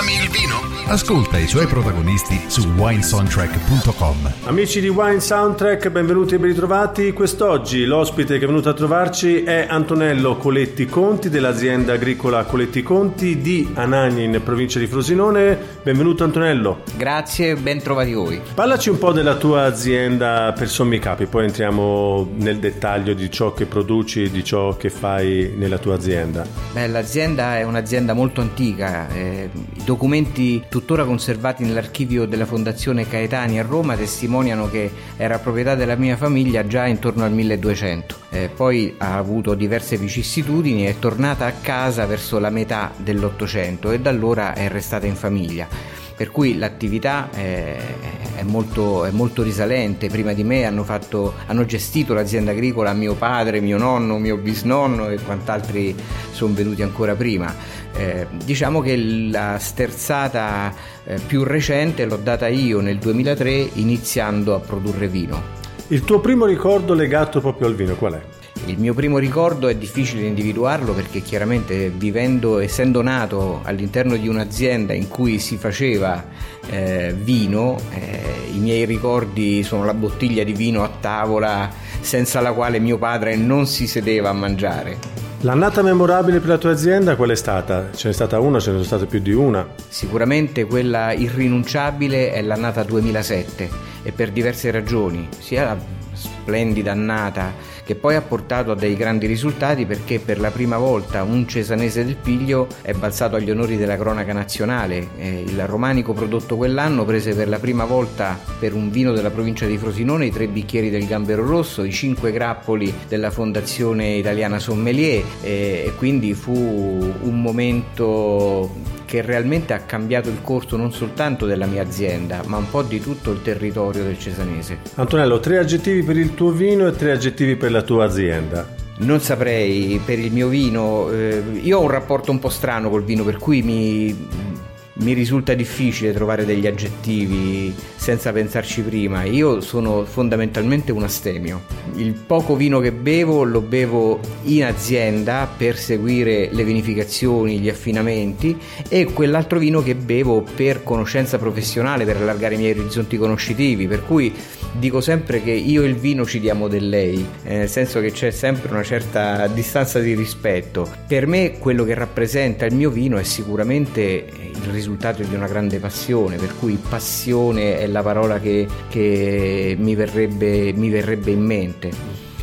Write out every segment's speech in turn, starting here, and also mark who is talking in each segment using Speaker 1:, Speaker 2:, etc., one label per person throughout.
Speaker 1: Ami il vino? Ascolta i suoi protagonisti su winesoundtrack.com.
Speaker 2: Amici di Wine Soundtrack, benvenuti e ben ritrovati. Quest'oggi l'ospite che è venuto a trovarci è Antonello Coletti Conti dell'azienda agricola Coletti Conti di Anagni in provincia di Frosinone. Benvenuto Antonello.
Speaker 3: Grazie, ben trovati voi.
Speaker 2: Parlaci un po' della tua azienda per sommi capi, poi entriamo nel dettaglio di ciò che produci e di ciò che fai nella tua azienda.
Speaker 3: Beh, l'azienda è un'azienda molto antica, eh, documenti tuttora conservati nell'archivio della Fondazione Caetani a Roma testimoniano che era proprietà della mia famiglia già intorno al 1200. Eh, poi ha avuto diverse vicissitudini è tornata a casa verso la metà dell'Ottocento e da allora è restata in famiglia per cui l'attività è, è, molto, è, molto, risalente. Prima di me hanno, fatto, hanno, gestito l'azienda agricola mio padre, mio nonno, mio bisnonno e quant'altri sono venuti ancora prima. Eh, diciamo che la sterzata eh, più recente l'ho data io nel 2003 iniziando a produrre vino.
Speaker 2: Il tuo primo ricordo legato proprio al vino qual è?
Speaker 3: Il mio primo ricordo è difficile individuarlo perché chiaramente vivendo, essendo nato all'interno di un'azienda in cui si faceva eh, vino, eh, i miei ricordi sono la bottiglia di vino a tavola senza la quale mio padre non si sedeva a mangiare.
Speaker 2: L'annata memorabile per la tua azienda qual è stata? Ce n'è stata una, ce ne sono state più di una?
Speaker 3: Sicuramente quella irrinunciabile è l'annata 2007 e per diverse ragioni, sia splendida annata che poi ha portato a dei grandi risultati perché per la prima volta un cesanese del Piglio è balzato agli onori della cronaca nazionale. Eh, il romanico prodotto quell'anno prese per la prima volta per un vino della provincia di Frosinone i tre bicchieri del Gambero Rosso, i cinque grappoli della Fondazione Italiana Sommelier eh, e quindi fu un momento che realmente ha cambiato il corso non soltanto della mia azienda, ma un po' di tutto il territorio del Cesanese.
Speaker 2: Antonello, tre aggettivi per il tuo vino e tre aggettivi per la tua azienda.
Speaker 3: Non saprei per il mio vino, eh, io ho un rapporto un po' strano col vino, per cui mi mi risulta difficile trovare degli aggettivi senza pensarci prima. Io sono fondamentalmente un astemio. Il poco vino che bevo lo bevo in azienda per seguire le vinificazioni, gli affinamenti e quell'altro vino che bevo per conoscenza professionale, per allargare i miei orizzonti conoscitivi. Per cui dico sempre che io e il vino ci diamo del lei, nel senso che c'è sempre una certa distanza di rispetto. Per me quello che rappresenta il mio vino è sicuramente il risultato di una grande passione, per cui passione è la parola che, che mi, verrebbe, mi verrebbe in mente.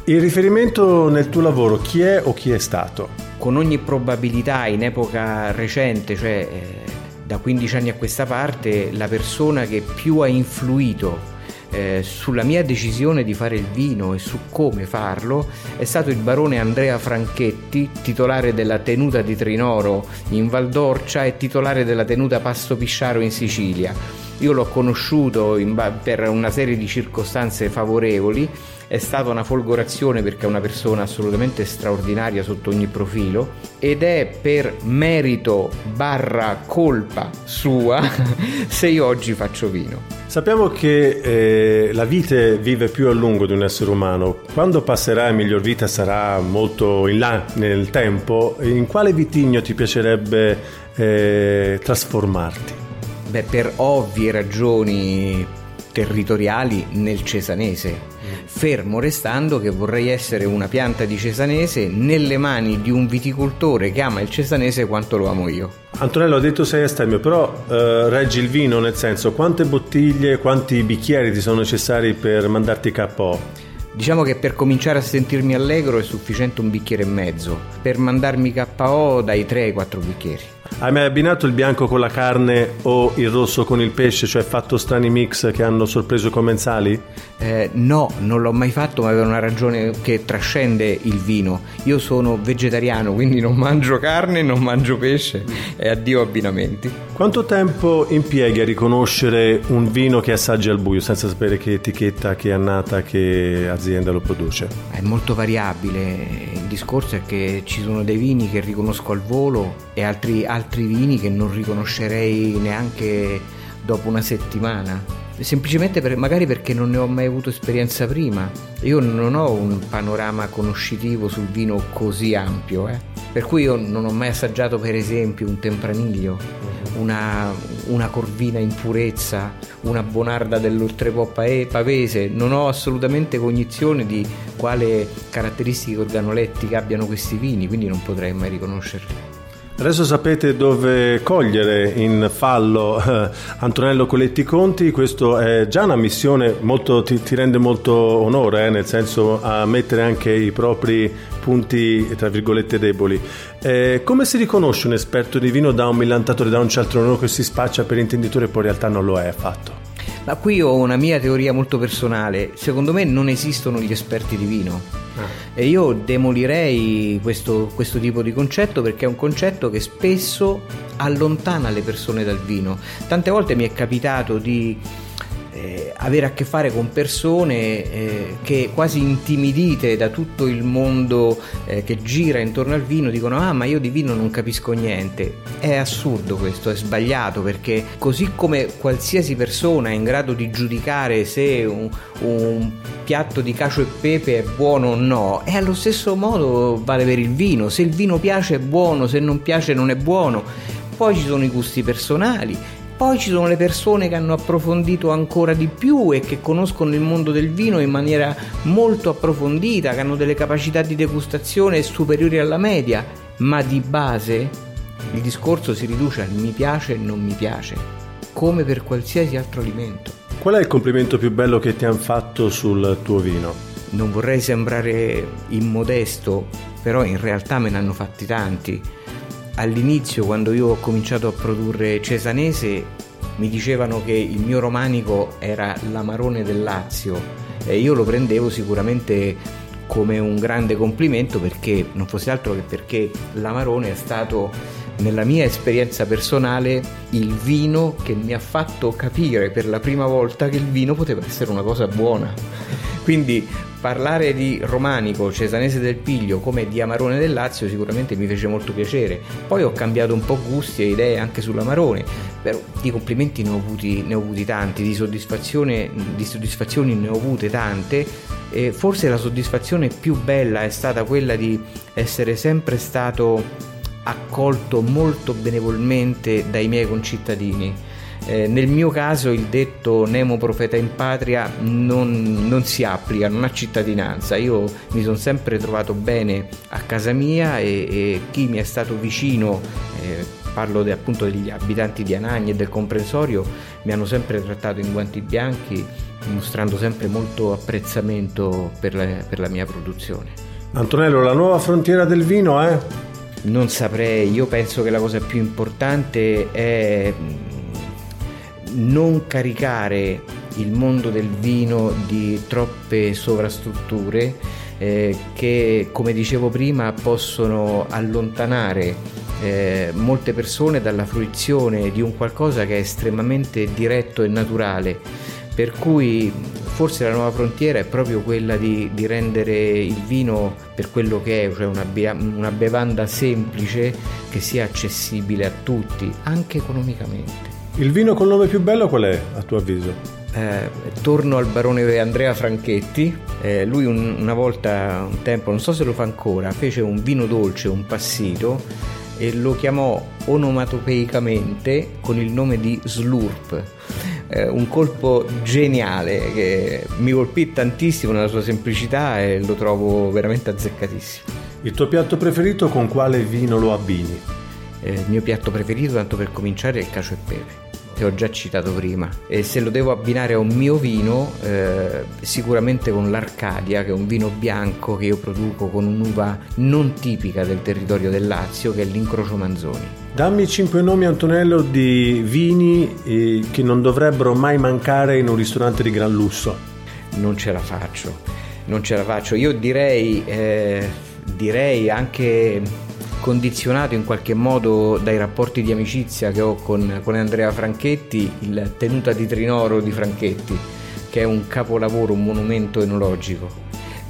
Speaker 2: Il riferimento nel tuo lavoro chi è o chi è stato?
Speaker 3: Con ogni probabilità in epoca recente, cioè eh, da 15 anni a questa parte, la persona che più ha influito eh, sulla mia decisione di fare il vino e su come farlo è stato il barone Andrea Franchetti, titolare della tenuta di Trinoro in Valdorcia e titolare della tenuta Pasto Pisciaro in Sicilia. Io l'ho conosciuto ba- per una serie di circostanze favorevoli è stata una folgorazione perché è una persona assolutamente straordinaria sotto ogni profilo ed è per merito barra colpa sua se io oggi faccio vino.
Speaker 2: Sappiamo che eh, la vite vive più a lungo di un essere umano. Quando passerà miglior vita sarà molto in là nel tempo. In quale vitigno ti piacerebbe eh, trasformarti?
Speaker 3: Beh, per ovvie ragioni territoriali nel cesanese fermo restando che vorrei essere una pianta di cesanese nelle mani di un viticoltore che ama il cesanese quanto lo amo io.
Speaker 2: Antonello ha detto sei astemio, però eh, reggi il vino nel senso quante bottiglie, quanti bicchieri ti sono necessari per mandarti KO?
Speaker 3: Diciamo che per cominciare a sentirmi allegro è sufficiente un bicchiere e mezzo, per mandarmi KO dai 3 ai 4 bicchieri.
Speaker 2: Hai mai abbinato il bianco con la carne o il rosso con il pesce, cioè fatto strani mix che hanno sorpreso i commensali?
Speaker 3: Eh, no, non l'ho mai fatto, ma per una ragione che trascende il vino. Io sono vegetariano, quindi non mangio carne, non mangio pesce e addio abbinamenti.
Speaker 2: Quanto tempo impieghi a riconoscere un vino che assaggi al buio senza sapere che etichetta, che annata, che azienda lo produce?
Speaker 3: È molto variabile. Il discorso è che ci sono dei vini che riconosco al volo e altri, altri vini che non riconoscerei neanche dopo una settimana semplicemente per, magari perché non ne ho mai avuto esperienza prima. Io non ho un panorama conoscitivo sul vino così ampio, eh. per cui io non ho mai assaggiato per esempio un tempraniglio, una, una corvina in purezza, una bonarda dell'oltrepo pavese, non ho assolutamente cognizione di quale caratteristiche organolettiche abbiano questi vini, quindi non potrei mai riconoscerli.
Speaker 2: Adesso sapete dove cogliere in fallo eh, Antonello Coletti Conti, questo è già una missione molto, ti, ti, rende molto onore, eh, nel senso a mettere anche i propri punti tra virgolette deboli. Eh, come si riconosce un esperto di vino da un millantatore, da un cialtronero che si spaccia per intenditore e poi in realtà non lo è affatto?
Speaker 3: Ma qui ho una mia teoria molto personale, secondo me non esistono gli esperti di vino ah. e io demolirei questo, questo tipo di concetto perché è un concetto che spesso allontana le persone dal vino. Tante volte mi è capitato di eh, avere a che fare con persone eh, che quasi intimidite da tutto il mondo eh, che gira intorno al vino dicono ah ma io di vino non capisco niente. È assurdo questo, è sbagliato perché così come qualsiasi persona è in grado di giudicare se un, un piatto di cacio e pepe è buono o no, e allo stesso modo vale per il vino, se il vino piace è buono, se non piace non è buono. Poi ci sono i gusti personali poi ci sono le persone che hanno approfondito ancora di più e che conoscono il mondo del vino in maniera molto approfondita, che hanno delle capacità di degustazione superiori alla media, ma di base il discorso si riduce al mi piace e non mi piace, come per qualsiasi altro alimento.
Speaker 2: Qual è il complimento più bello che ti hanno fatto sul tuo vino?
Speaker 3: Non vorrei sembrare immodesto, però in realtà me ne hanno fatti tanti all'inizio quando io ho cominciato a produrre cesanese mi dicevano che il mio romanico era l'amarone del Lazio e io lo prendevo sicuramente come un grande complimento perché non fosse altro che perché l'amarone è stato nella mia esperienza personale il vino che mi ha fatto capire per la prima volta che il vino poteva essere una cosa buona. Quindi parlare di romanico, cesanese del piglio come di amarone del Lazio sicuramente mi fece molto piacere. Poi ho cambiato un po' gusti e idee anche sull'amarone, però di complimenti ne ho avuti, ne ho avuti tanti, di, di soddisfazioni ne ho avute tante. E forse la soddisfazione più bella è stata quella di essere sempre stato accolto molto benevolmente dai miei concittadini eh, nel mio caso il detto Nemo profeta in patria non, non si applica, non ha cittadinanza. Io mi sono sempre trovato bene a casa mia e, e chi mi è stato vicino, eh, parlo de, appunto degli abitanti di Anagni e del comprensorio, mi hanno sempre trattato in guanti bianchi, mostrando sempre molto apprezzamento per la, per la mia produzione.
Speaker 2: Antonello, la nuova frontiera del vino è?
Speaker 3: Non saprei, io penso che la cosa più importante è non caricare il mondo del vino di troppe sovrastrutture eh, che, come dicevo prima, possono allontanare eh, molte persone dalla fruizione di un qualcosa che è estremamente diretto e naturale. Per cui forse la nuova frontiera è proprio quella di, di rendere il vino per quello che è, cioè una, una bevanda semplice che sia accessibile a tutti, anche economicamente.
Speaker 2: Il vino col nome più bello qual è, a tuo avviso?
Speaker 3: Eh, torno al barone Andrea Franchetti. Eh, lui un, una volta, un tempo, non so se lo fa ancora, fece un vino dolce, un passito e lo chiamò onomatopeicamente con il nome di Slurp. eh, un colpo geniale che mi colpì tantissimo nella sua semplicità e lo trovo veramente azzeccatissimo.
Speaker 2: Il tuo piatto preferito con quale vino lo abbini?
Speaker 3: Eh, il mio piatto preferito, tanto per cominciare, è il cacio e pepe che ho già citato prima. E se lo devo abbinare a un mio vino eh, sicuramente con l'Arcadia che è un vino bianco che io produco con un'uva non tipica del territorio del Lazio che è l'incrocio Manzoni.
Speaker 2: Dammi cinque nomi Antonello di vini eh, che non dovrebbero mai mancare in un ristorante di gran lusso.
Speaker 3: Non ce la faccio. Non ce la faccio. Io direi eh, direi anche condizionato in qualche modo dai rapporti di amicizia che ho con, con Andrea Franchetti, il Tenuta di Trinoro di Franchetti, che è un capolavoro, un monumento enologico.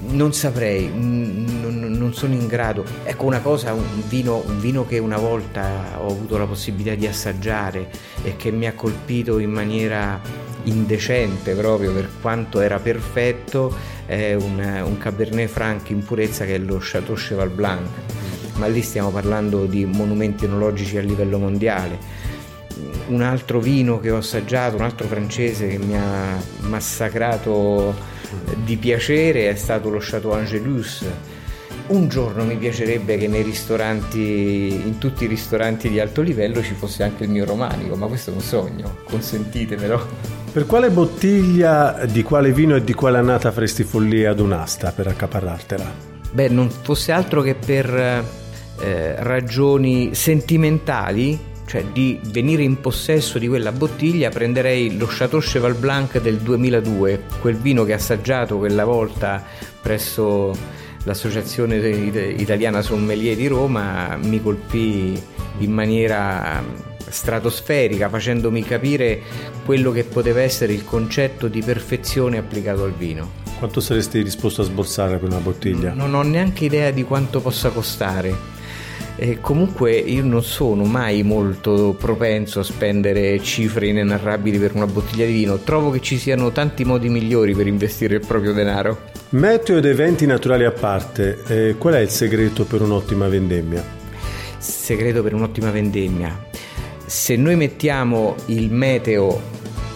Speaker 3: Non saprei, non, non, sono in grado. Ecco una cosa, un vino, un vino, che una volta ho avuto la possibilità di assaggiare e che mi ha colpito in maniera indecente proprio per quanto era perfetto, è un, un Cabernet Franc in purezza che è lo Chateau Cheval Blanc ma lì stiamo parlando di monumenti enologici a livello mondiale. Un altro vino che ho assaggiato, un altro francese che mi ha massacrato di piacere è stato lo Chateau Angelus. Un giorno mi piacerebbe che nei ristoranti, in tutti i ristoranti di alto livello ci fosse anche il mio romanico, ma questo è un sogno, consentitemelo.
Speaker 2: Per quale bottiglia di quale vino e di quale annata faresti follia ad un'asta per accaparrartela?
Speaker 3: Beh, non fosse altro che per eh, ragioni sentimentali, cioè di venire in possesso di quella bottiglia, prenderei lo Chateau Cheval Blanc del 2002, quel vino che ho assaggiato quella volta presso l'Associazione Italiana Sommelier di Roma, mi colpì in maniera stratosferica, facendomi capire quello che poteva essere il concetto di perfezione applicato al vino.
Speaker 2: Quanto saresti disposto a sborsare per una bottiglia?
Speaker 3: Non ho neanche idea di quanto possa costare. E comunque io non sono mai molto propenso a spendere cifre inenarrabili per una bottiglia di vino, trovo che ci siano tanti modi migliori per investire il proprio denaro.
Speaker 2: Meteo ed eventi naturali a parte, eh, qual è il segreto per un'ottima vendemmia?
Speaker 3: Segreto per un'ottima vendemmia. Se noi mettiamo il meteo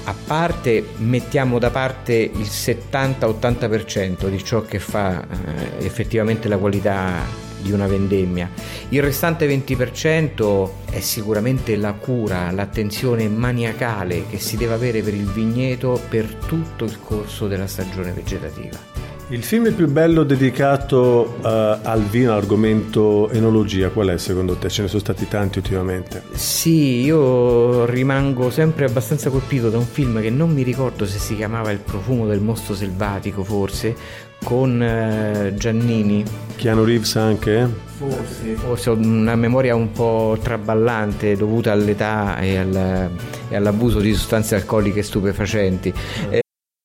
Speaker 3: a parte, mettiamo da parte il 70-80% di ciò che fa eh, effettivamente la qualità di una vendemmia. Il restante 20% è sicuramente la cura, l'attenzione maniacale che si deve avere per il vigneto per tutto il corso della stagione vegetativa.
Speaker 2: Il film più bello dedicato uh, al vino, all'argomento enologia, qual è secondo te? Ce ne sono stati tanti ultimamente.
Speaker 3: Sì, io rimango sempre abbastanza colpito da un film che non mi ricordo se si chiamava Il profumo del mostro selvatico, forse, con uh, Giannini.
Speaker 2: Keanu Reeves anche?
Speaker 3: Forse, forse ho una memoria un po' traballante dovuta all'età e, al, e all'abuso di sostanze alcoliche stupefacenti. Eh.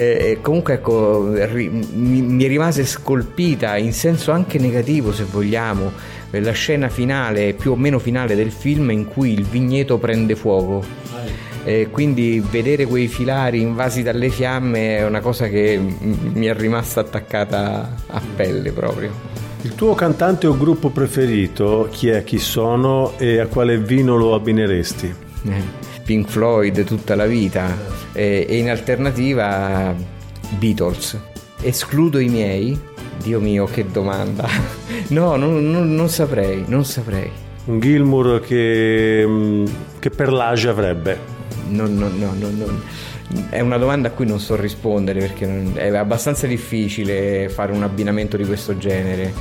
Speaker 3: E comunque ecco, mi, rimase scolpita in senso anche negativo se vogliamo la scena finale, più o meno finale del film in cui il vigneto prende fuoco. E quindi vedere quei filari invasi dalle fiamme è una cosa che mi è rimasta attaccata a pelle proprio.
Speaker 2: Il tuo cantante o gruppo preferito, chi è, chi sono e a quale vino lo abbineresti?
Speaker 3: Eh. Pink Floyd tutta la vita e, e in alternativa Beatles. Escludo i miei? Dio mio, che domanda. No, non, non, non saprei, non saprei.
Speaker 2: Un Gilmour che, mm, che per l'Asia avrebbe?
Speaker 3: non, non, non, è una domanda a cui non so rispondere perché è abbastanza difficile fare un abbinamento di questo genere.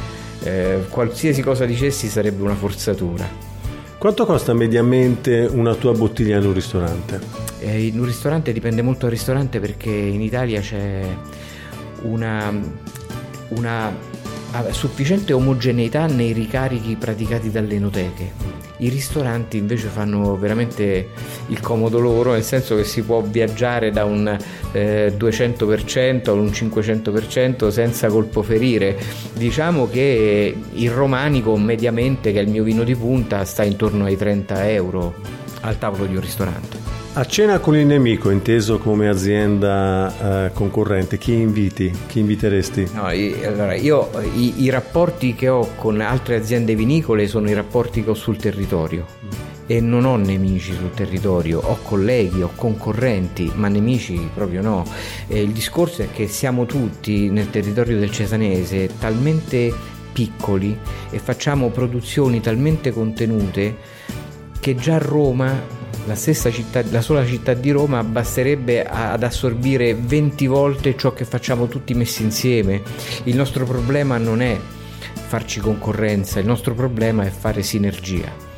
Speaker 3: Eh, qualsiasi cosa dicessi sarebbe una forzatura.
Speaker 2: Quanto costa mediamente una tua bottiglia in un ristorante?
Speaker 3: Eh, in un ristorante dipende molto dal ristorante perché in Italia c'è una, una sufficiente omogeneità nei ricarichi praticati dalle enoteche i ristoranti invece fanno veramente il comodo loro, nel senso che si può viaggiare da un eh, 200% a un 500% senza colpo ferire. Diciamo che il romanico mediamente, che è il mio vino di punta, sta intorno ai 30 euro al tavolo di un ristorante.
Speaker 2: A cena con il nemico, inteso come azienda eh, concorrente, chi inviti? Chi inviteresti?
Speaker 3: No, io, allora, io i, i, rapporti che ho con altre aziende vinicole sono i rapporti che ho sul territorio e non ho nemici sul territorio, ho colleghi, ho concorrenti, ma nemici proprio no. E il discorso è che siamo tutti nel territorio del cesanese talmente piccoli e facciamo produzioni talmente contenute che già Roma la città, la sola città di Roma basterebbe ad assorbire 20 volte ciò che facciamo tutti messi insieme. Il nostro problema non è farci concorrenza, il nostro problema è fare sinergia.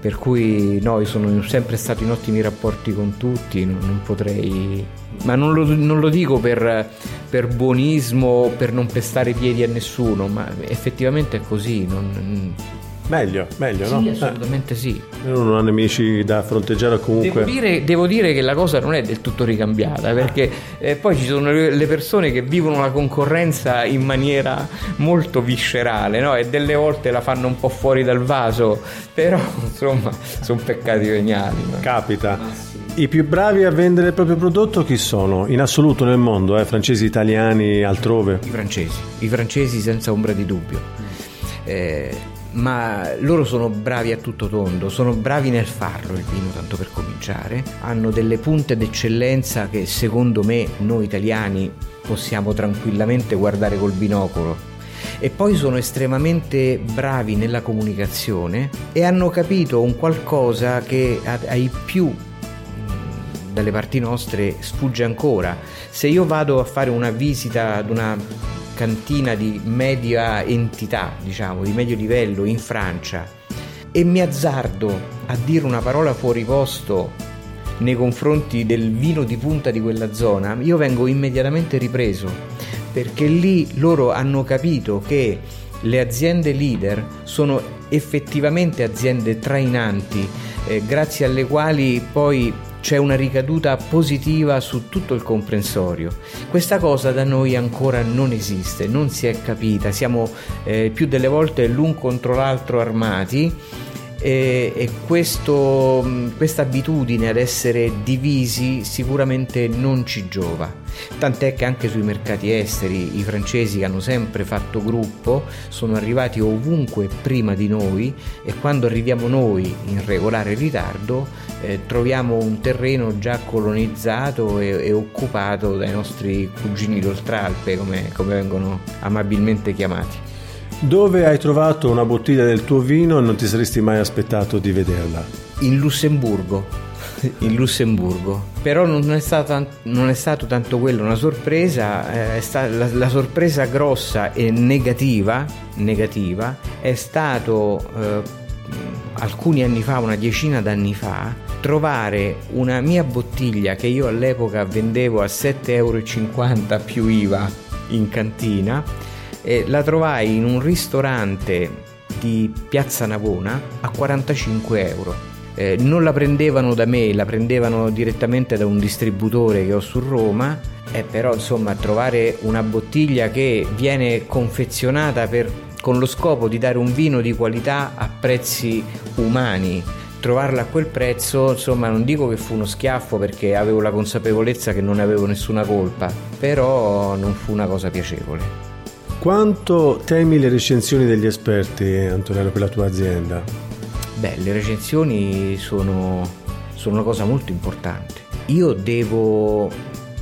Speaker 3: Per cui noi sono sempre stato in ottimi rapporti con tutti, non, non potrei... Ma non lo, non lo dico per, per buonismo, per non pestare piedi a nessuno, ma effettivamente è così. Non,
Speaker 2: Meglio, meglio,
Speaker 3: sì,
Speaker 2: no?
Speaker 3: Assolutamente eh. sì.
Speaker 2: Non ha nemici da fronteggiare comunque.
Speaker 3: Devo dire, devo dire, che la cosa non è del tutto ricambiata, perché eh, poi ci sono le persone che vivono la concorrenza in maniera molto viscerale, no? E delle volte la fanno un po' fuori dal vaso, però insomma sono peccati veniali. No?
Speaker 2: Capita. I più bravi a vendere il proprio prodotto chi sono? In assoluto nel mondo, eh? francesi, italiani, altrove?
Speaker 3: I francesi, i francesi senza ombra di dubbio. Eh, ma loro sono bravi a tutto tondo, sono bravi nel farlo il vino tanto per cominciare, hanno delle punte d'eccellenza che secondo me noi italiani possiamo tranquillamente guardare col binocolo e poi sono estremamente bravi nella comunicazione e hanno capito un qualcosa che ai più mm, dalle parti nostre sfugge ancora. Se io vado a fare una visita ad una cantina di media entità, diciamo, di medio livello in Francia e mi azzardo a dire una parola fuori posto nei confronti del vino di punta di quella zona, io vengo immediatamente ripreso perché lì loro hanno capito che le aziende leader sono effettivamente aziende trainanti eh, grazie alle quali poi c'è una ricaduta positiva su tutto il comprensorio. Questa cosa da noi ancora non esiste, non si è capita, siamo eh, più delle volte l'un contro l'altro armati e, e questa abitudine ad essere divisi sicuramente non ci giova. Tant'è che anche sui mercati esteri i francesi hanno sempre fatto gruppo sono arrivati ovunque prima di noi e quando arriviamo noi in regolare ritardo eh, troviamo un terreno già colonizzato e, e, occupato dai nostri cugini d'Oltralpe come, come vengono amabilmente chiamati.
Speaker 2: Dove hai trovato una bottiglia del tuo vino e non ti saresti mai aspettato di vederla?
Speaker 3: In Lussemburgo. In Lussemburgo. Però non è, stato, non è stato tanto quello una sorpresa, eh, la, la, sorpresa grossa e negativa, negativa è stato eh, alcuni anni fa, una decina d'anni fa, trovare una mia bottiglia che io all'epoca vendevo a 7,50 euro più IVA in cantina e la trovai in un ristorante di Piazza Navona a 45 euro. Eh, non la prendevano da me, la prendevano direttamente da un distributore che ho su Roma, eh, però insomma trovare una bottiglia che viene confezionata per, con lo scopo di dare un vino di qualità a prezzi umani, trovarla a quel prezzo, insomma, non dico che fu uno schiaffo perché avevo la consapevolezza che non avevo nessuna colpa, però non fu una cosa piacevole.
Speaker 2: Quanto temi le recensioni degli esperti, Antonello, per la tua azienda?
Speaker 3: Beh, le recensioni sono, sono una cosa molto importante. Io devo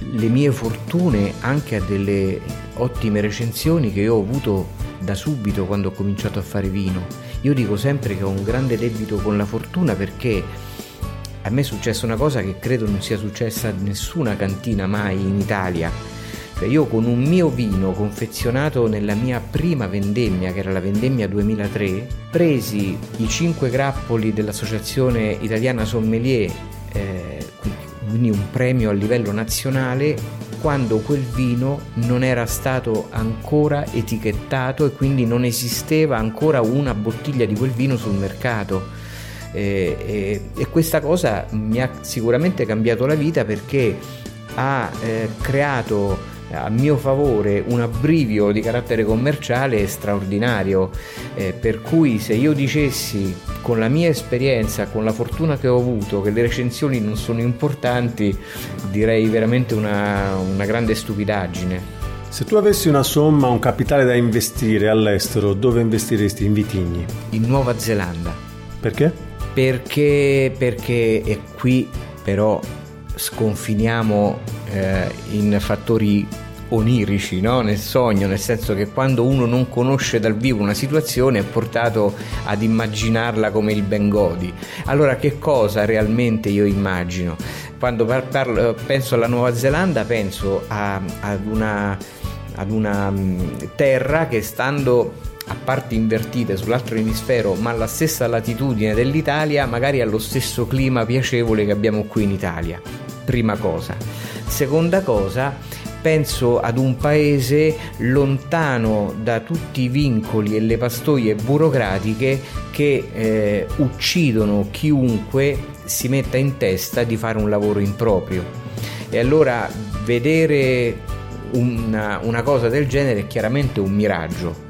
Speaker 3: le mie fortune anche a delle ottime recensioni che ho avuto da subito quando ho cominciato a fare vino. Io dico sempre che ho un grande debito con la fortuna perché a me è successa una cosa che credo non sia successa a nessuna cantina mai in Italia. Io con un mio vino confezionato nella mia prima vendemmia, che era la vendemmia 2003, presi i 5 grappoli dell'Associazione Italiana Sommelier, eh, quindi un premio a livello nazionale, quando quel vino non era stato ancora etichettato e quindi non esisteva ancora una bottiglia di quel vino sul mercato. E, e, e questa cosa mi ha sicuramente cambiato la vita perché ha eh, creato a mio favore un abbrivio di carattere commerciale straordinario eh, per cui se io dicessi con la mia esperienza con la fortuna che ho avuto che le recensioni non sono importanti direi veramente una, una grande stupidaggine
Speaker 2: se tu avessi una somma, un capitale da investire all'estero, dove investiresti in vitigni?
Speaker 3: In Nuova Zelanda.
Speaker 2: Perché?
Speaker 3: Perché, perché e qui però sconfiniamo eh, in fattori onirici, no? nel sogno, nel senso che quando uno non conosce dal vivo una situazione è portato ad immaginarla come il Bengodi. Allora che cosa realmente io immagino? Quando parlo, penso alla Nuova Zelanda penso a, ad, una, ad una mm, terra che stando a parti invertite sull'altro emisfero ma alla stessa latitudine dell'Italia magari ha lo stesso clima piacevole che abbiamo qui in Italia prima cosa seconda cosa penso ad un paese lontano da tutti i vincoli e le pastoie burocratiche che eh, uccidono chiunque si metta in testa di fare un lavoro improprio. E allora vedere una, una cosa del genere è chiaramente un miraggio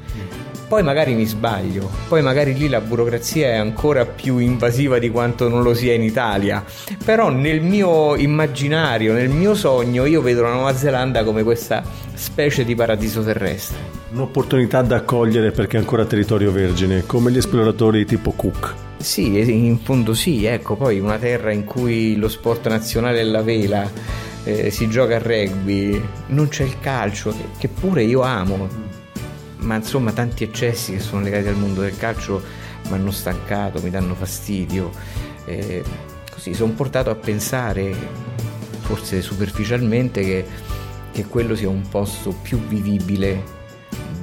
Speaker 3: poi magari mi sbaglio, poi magari lì la burocrazia è ancora più invasiva di quanto non lo sia in Italia, però nel mio immaginario, nel mio sogno, io vedo la Nuova Zelanda come questa specie di paradiso terrestre.
Speaker 2: Un'opportunità da accogliere perché è ancora territorio vergine, come gli esploratori tipo Cook.
Speaker 3: Sì, in fondo sì, ecco, poi una terra in cui lo sport nazionale è la vela, eh, si gioca a rugby, non c'è il calcio, che, che pure io amo ma insomma tanti eccessi che sono legati al mondo del calcio mi hanno stancato, mi danno fastidio. Eh, così sono portato a pensare, forse superficialmente, che, che, quello sia un posto più vivibile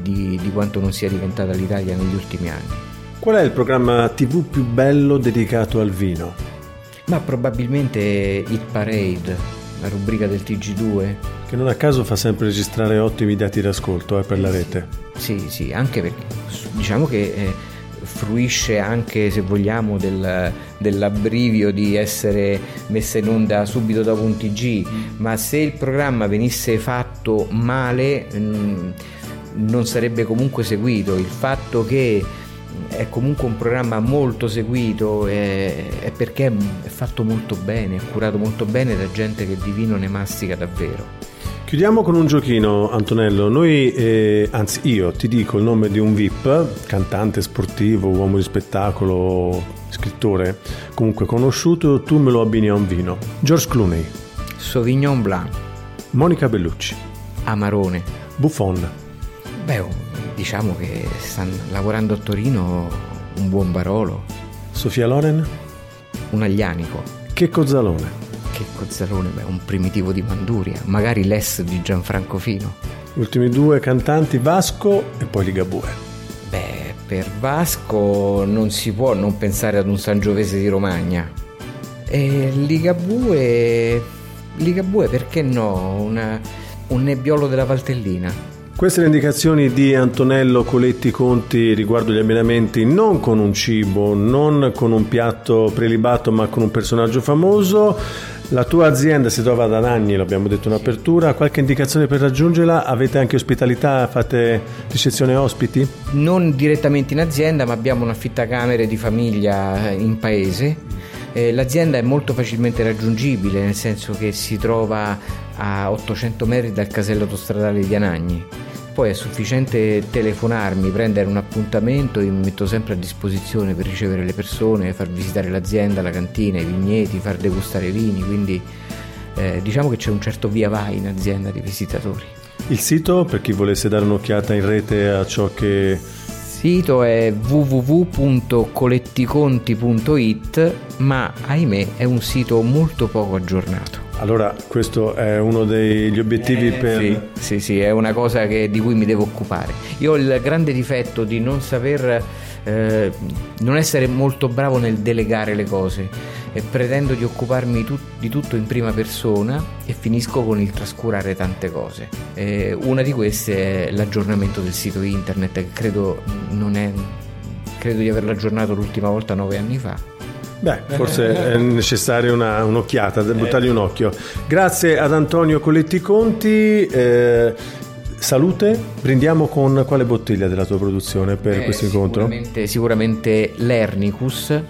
Speaker 3: di, di quanto non sia diventata l'Italia negli ultimi anni.
Speaker 2: Qual è il programma TV più bello dedicato al vino?
Speaker 3: Ma probabilmente Hit Parade, la rubrica del TG2.
Speaker 2: Che non a caso fa sempre registrare ottimi dati d'ascolto eh, per la rete.
Speaker 3: Sì, sì, anche perché diciamo che eh, fruisce anche, se vogliamo, del, dell'abbrivio di essere messa in onda subito dopo un TG, ma se il programma venisse fatto male mh, mm, non sarebbe comunque seguito. Il fatto che è comunque un programma molto seguito è, è perché è fatto molto bene, è curato molto bene da gente che di vino ne mastica davvero.
Speaker 2: Chiudiamo con un giochino, Antonello. Noi, eh, anzi, io ti dico il nome di un VIP, cantante sportivo, uomo di spettacolo, scrittore, comunque conosciuto, tu me lo abbini a un vino. George Clooney.
Speaker 3: Sauvignon Blanc.
Speaker 2: Monica Bellucci.
Speaker 3: Amarone.
Speaker 2: Buffon.
Speaker 3: Beh, oh, diciamo che stanno lavorando a Torino un buon Barolo.
Speaker 2: Sofia Loren.
Speaker 3: Un aglianico.
Speaker 2: Che Cozzalone
Speaker 3: che Cozzalone, beh, un primitivo di Manduria, magari l'S di Gianfranco Fino.
Speaker 2: Ultimi due cantanti, Vasco e poi Ligabue.
Speaker 3: Beh, per Vasco non si può non pensare ad un Sangiovese di Romagna. E Ligabue, Ligabue perché no? Una, un nebbiolo della Valtellina.
Speaker 2: Queste le indicazioni di Antonello Coletti Conti riguardo gli abbinamenti non con un cibo, non con un piatto prelibato, ma con un personaggio famoso. La tua azienda si trova ad Anagni, l'abbiamo detto in apertura, qualche indicazione per raggiungerla? Avete anche ospitalità? Fate ricezione ospiti?
Speaker 3: Non direttamente in azienda, ma abbiamo un'affittacamere di famiglia in paese. Eh, l'azienda è molto facilmente raggiungibile, nel senso che si trova a 800 metri dal casello autostradale di Anagni poi è sufficiente telefonarmi, prendere un appuntamento, io mi metto sempre a disposizione per ricevere le persone, far visitare l'azienda, la cantina, i vigneti, far degustare i vini, quindi eh, diciamo che c'è un certo via vai in azienda di visitatori.
Speaker 2: Il sito per chi volesse dare un'occhiata in rete a ciò che
Speaker 3: sito è www.coletticonti.it, ma ahimè è un sito molto poco aggiornato.
Speaker 2: Allora, questo è uno degli obiettivi
Speaker 3: Eh,
Speaker 2: per...
Speaker 3: Sì, sì, sì, è una cosa che- di cui mi devo occupare. Io ho il grande difetto di non saper, eh, non essere molto bravo nel delegare le cose e pretendo di occuparmi tut- di tutto in prima persona e finisco con il trascurare tante cose. Eh, una di queste è l'aggiornamento del sito internet che credo non è... Credo di averlo aggiornato l'ultima volta nove anni fa.
Speaker 2: Beh, forse è necessaria una- un'occhiata, da buttargli un occhio. Grazie ad Antonio Coletti Conti. eh, salute, brindiamo con quale bottiglia della tua produzione per
Speaker 3: Eh,
Speaker 2: questo incontro?
Speaker 3: Sicuramente, sicuramente l'Ernicus,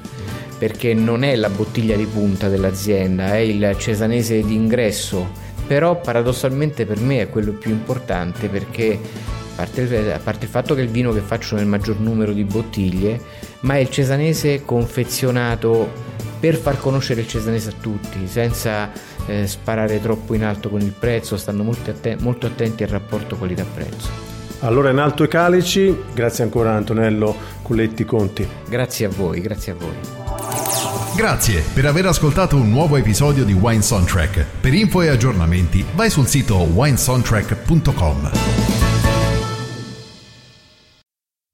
Speaker 3: perché non è la bottiglia di punta dell'azienda, è il cesanese d'ingresso, però paradossalmente per me è quello più importante perché a parte, a parte il fatto che è il vino che faccio nel maggior numero di bottiglie, ma è il cesanese confezionato per far conoscere il cesanese a tutti, senza eh, sparare troppo in alto con il prezzo, stando molto, atten- molto attenti al rapporto qualità-prezzo.
Speaker 2: Allora, in alto i calici, grazie ancora Antonello Coletti Conti.
Speaker 3: Grazie a voi, grazie a voi.
Speaker 1: Grazie per aver ascoltato un nuovo episodio di Wine Soundtrack. Per info e aggiornamenti vai sul sito winesoundtrack.com.